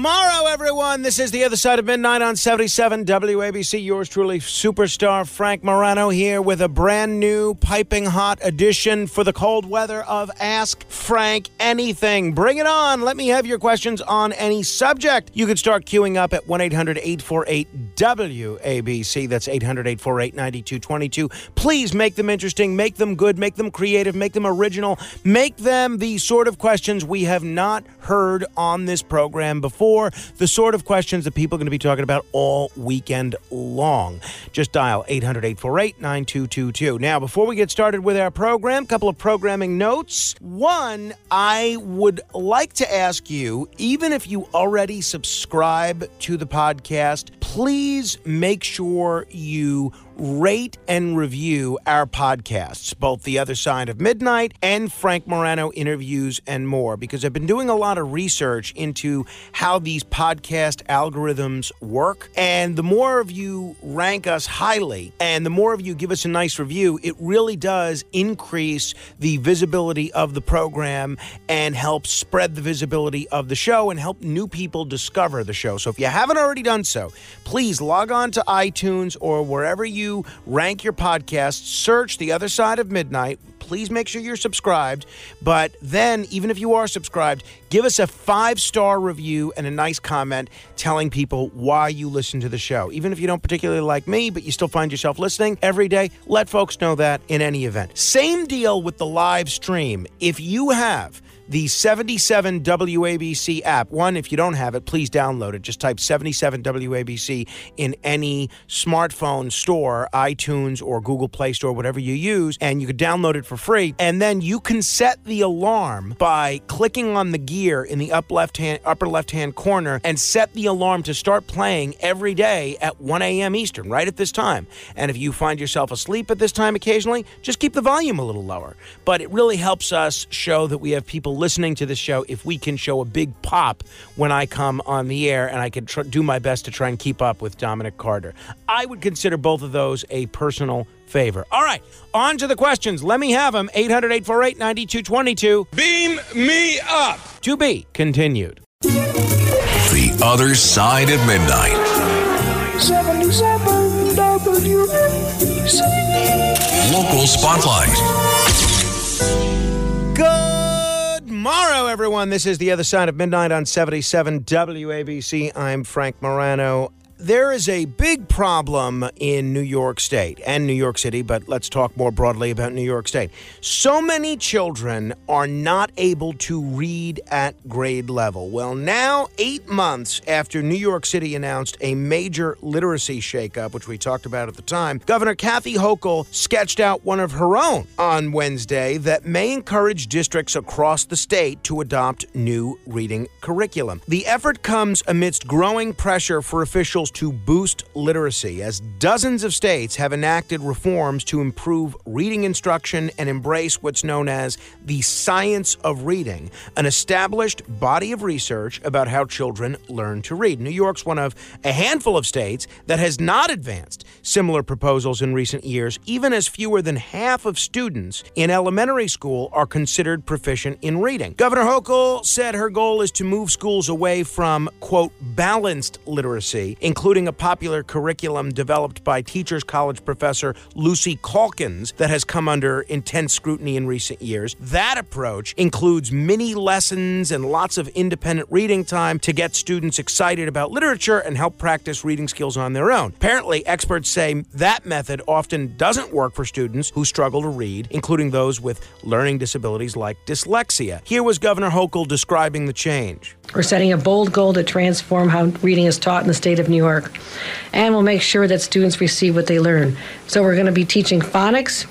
Good morrow, everyone. This is the other side of midnight on 77 WABC. Yours truly, superstar Frank Morano here with a brand new piping hot edition for the cold weather of Ask Frank Anything. Bring it on. Let me have your questions on any subject. You can start queuing up at 1 800 848 WABC. That's 800 848 9222. Please make them interesting, make them good, make them creative, make them original, make them the sort of questions we have not heard on this program before, the sort of questions that people are going to be talking about all weekend long. Just dial 800 848 9222. Now, before we get started with our program, a couple of programming notes. One, I would like to ask you, even if you already subscribe to the podcast, please make sure you rate and review our podcasts, both The Other Side of Midnight and Frank Morano interviews and more, because I've been doing a lot of research into how these podcast algorithms work. And the more of you rank us highly and the more of you give us a nice review, it really does increase the visibility of the program and help spread the visibility of the show and help new people discover the show. So if you haven't already done so, please log on to iTunes or wherever you rank your podcasts, search The Other Side of Midnight. Please make sure you're subscribed. But then, even if you are subscribed, give us a five star review and a nice comment telling people why you listen to the show. Even if you don't particularly like me, but you still find yourself listening every day, let folks know that in any event. Same deal with the live stream. If you have the 77 WABC app. One, if you don't have it, please download it. Just type 77 WABC in any smartphone store, iTunes or Google Play Store, whatever you use, and you can download it for free. And then you can set the alarm by clicking on the gear in the up left hand, upper left hand corner and set the alarm to start playing every day at 1 a.m. Eastern, right at this time. And if you find yourself asleep at this time occasionally, just keep the volume a little lower. But it really helps us show that we have people listening to the show if we can show a big pop when I come on the air and I can tr- do my best to try and keep up with Dominic Carter. I would consider both of those a personal favor. All right, on to the questions. Let me have them. 800 848 9222. Beam me up. To be continued. The Other Side of Midnight. 77 WABC. Local Spotlight. Good morrow, everyone. This is the other side of midnight on 77 WABC. I'm Frank Morano. There is a big problem in New York State and New York City, but let's talk more broadly about New York State. So many children are not able to read at grade level. Well, now, eight months after New York City announced a major literacy shakeup, which we talked about at the time, Governor Kathy Hochul sketched out one of her own on Wednesday that may encourage districts across the state to adopt new reading curriculum. The effort comes amidst growing pressure for officials to boost literacy, as dozens of states have enacted reforms to improve reading instruction and embrace what's known as the science of reading, an established body of research about how children learn to read. New York's one of a handful of states that has not advanced similar proposals in recent years, even as fewer than half of students in elementary school are considered proficient in reading. Governor Hochul said her goal is to move schools away from, quote, balanced literacy, including a popular curriculum developed by Teachers College professor Lucy Calkins that has come under intense scrutiny in recent years. That approach includes mini lessons and lots of independent reading time to get students excited about literature and help practice reading skills on their own. Apparently, experts say that method often doesn't work for students who struggle to read, including those with learning disabilities like dyslexia. Here was Governor Hochul describing the change. We're setting a bold goal to transform how reading is taught in the state of New York. And we'll make sure that students receive what they learn. So we're going to be teaching phonics,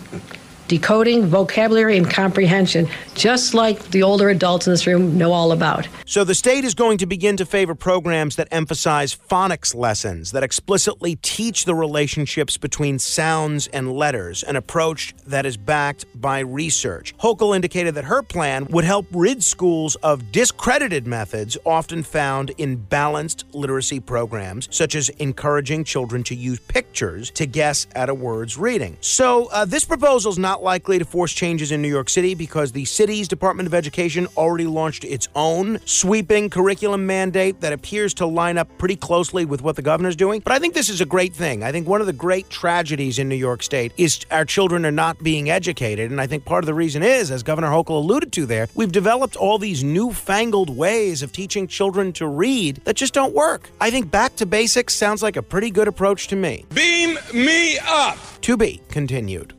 decoding, vocabulary, and comprehension just like the older adults in this room know all about. So the state is going to begin to favor programs that emphasize phonics lessons that explicitly teach the relationships between sounds and letters, an approach that is backed by research. Hochul indicated that her plan would help rid schools of discredited methods often found in balanced literacy programs, such as encouraging children to use pictures to guess at a word's reading. So uh, this proposal is not likely to force changes in New York City because the city's Department of Education already launched its own sweeping curriculum mandate that appears to line up pretty closely with what the governor's doing. But I think this is a great thing. I think one of the great tragedies in New York State is our children are not being educated. And I think part of the reason is, as Governor Hochul alluded to there, we've developed all these newfangled ways of teaching children to read that just don't work. I think back to basics sounds like a pretty good approach to me. Beam me up. To be continued.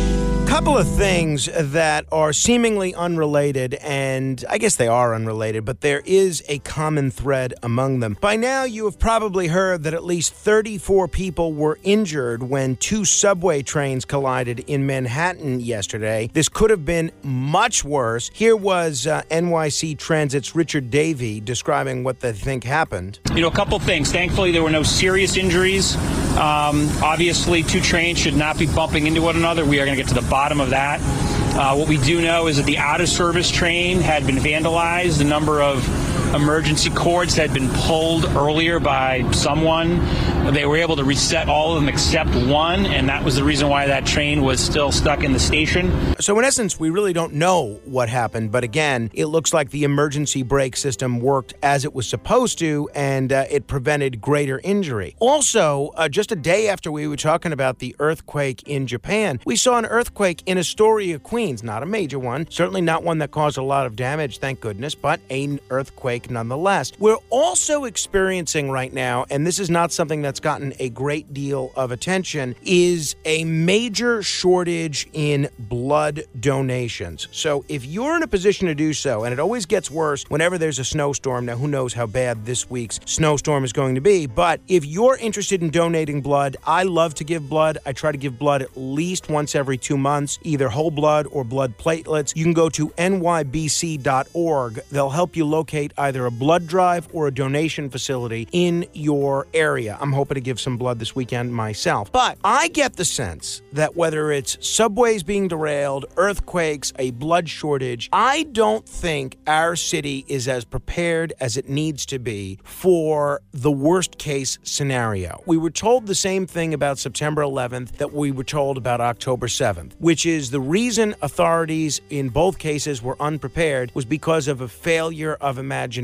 Couple of things that are seemingly unrelated, and I guess they are unrelated, but there is a common thread among them. By now, you have probably heard that at least 34 people were injured when two subway trains collided in Manhattan yesterday. This could have been much worse. Here was uh, NYC Transit's Richard Davey describing what they think happened. You know, a couple things. Thankfully, there were no serious injuries. Um, obviously, two trains should not be bumping into one another. We are going to get to the bottom of that. Uh, what we do know is that the out of service train had been vandalized. The number of emergency cords had been pulled earlier by someone. They were able to reset all of them except one, and that was the reason why that train was still stuck in the station. So, in essence, we really don't know what happened, but again, it looks like the emergency brake system worked as it was supposed to and uh, it prevented greater injury. Also, uh, just a day after we were talking about the earthquake in Japan, we saw an earthquake in Astoria, Queens. Not a major one, certainly not one that caused a lot of damage, thank goodness, but an earthquake nonetheless. We're also experiencing right now, and this is not something that's gotten a great deal of attention, is a major shortage in blood donations. So if you're in a position to do so, and it always gets worse whenever there's a snowstorm, now who knows how bad this week's snowstorm is going to be, but if you're interested in donating blood, I love to give blood. I try to give blood at least once every two months, either whole blood or blood platelets. You can go to nybc.org. They'll help you locate either a blood drive or a donation facility in your area. I'm hoping to give some blood this weekend myself. But I get the sense that whether it's subways being derailed, earthquakes, a blood shortage, I don't think our city is as prepared as it needs to be for the worst case scenario. We were told the same thing about September 11th that we were told about October 7th, which is the reason authorities in both cases were unprepared was because of a failure of imagination.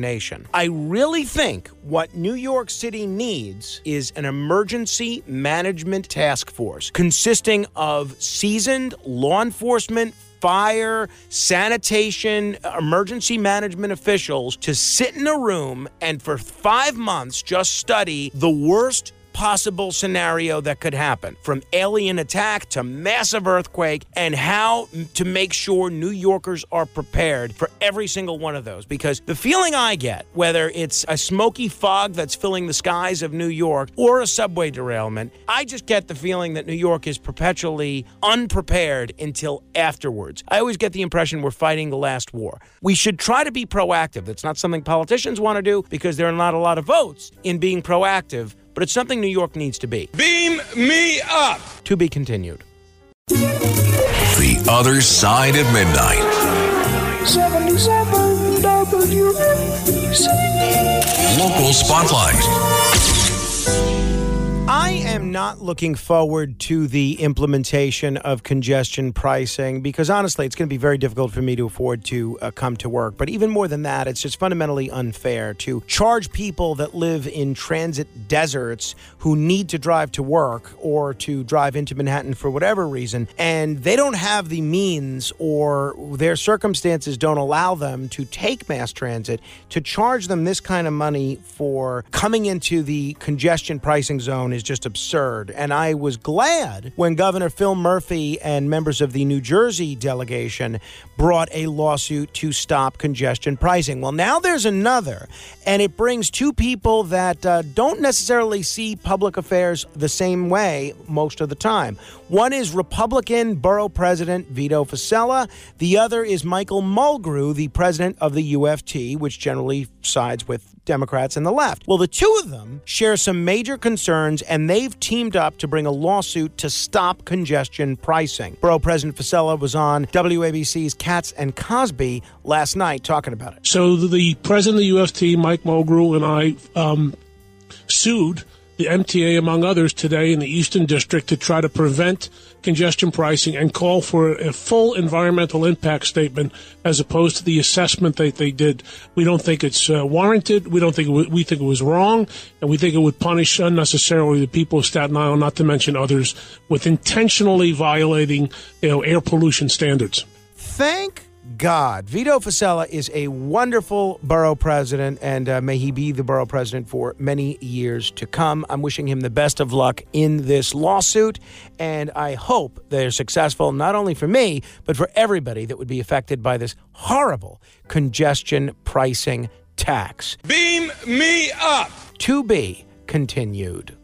I really think what New York City needs is an emergency management task force consisting of seasoned law enforcement, fire, sanitation, emergency management officials to sit in a room and for five months just study the worst possible scenario that could happen from alien attack to massive earthquake and how to make sure New Yorkers are prepared for every single one of those. Because the feeling I get, whether it's a smoky fog that's filling the skies of New York or a subway derailment, I just get the feeling that New York is perpetually unprepared until afterwards. I always get the impression we're fighting the last war. We should try to be proactive. That's not something politicians want to do because there are not a lot of votes in being proactive but it's something New York needs to be. Beam me up. To be continued. The Other Side of Midnight. 77 WABC. Local Spotlight. I am not looking forward to the implementation of congestion pricing because honestly, it's going to be very difficult for me to afford to uh, come to work. But even more than that, it's just fundamentally unfair to charge people that live in transit deserts who need to drive to work or to drive into Manhattan for whatever reason, and they don't have the means or their circumstances don't allow them to take mass transit to charge them this kind of money for coming into the congestion pricing zone is just absurd absurd. And I was glad when Governor Phil Murphy and members of the New Jersey delegation brought a lawsuit to stop congestion pricing. Well, now there's another, and it brings two people that uh, don't necessarily see public affairs the same way most of the time. One is Republican Borough President Vito Fossella. The other is Michael Mulgrew, the president of the UFT, which generally sides with Democrats and the left. Well, the two of them share some major concerns, and they've teamed up to bring a lawsuit to stop congestion pricing. Borough President Fossella was on WABC's Cats and Cosby last night talking about it. So the president of the UFT, Mike Mulgrew, and I um, sued the MTA, among others, today in the Eastern District to try to prevent congestion pricing and call for a full environmental impact statement as opposed to the assessment that they did. We don't think it's uh, warranted. We don't think it w- we think it was wrong, and we think it would punish unnecessarily the people of Staten Island, not to mention others, with intentionally violating you know air pollution standards. Thank God. Vito Fossella is a wonderful borough president, and uh, may he be the borough president for many years to come. I'm wishing him the best of luck in this lawsuit, and I hope they're successful, not only for me, but for everybody that would be affected by this horrible congestion pricing tax. Beam me up. To be continued.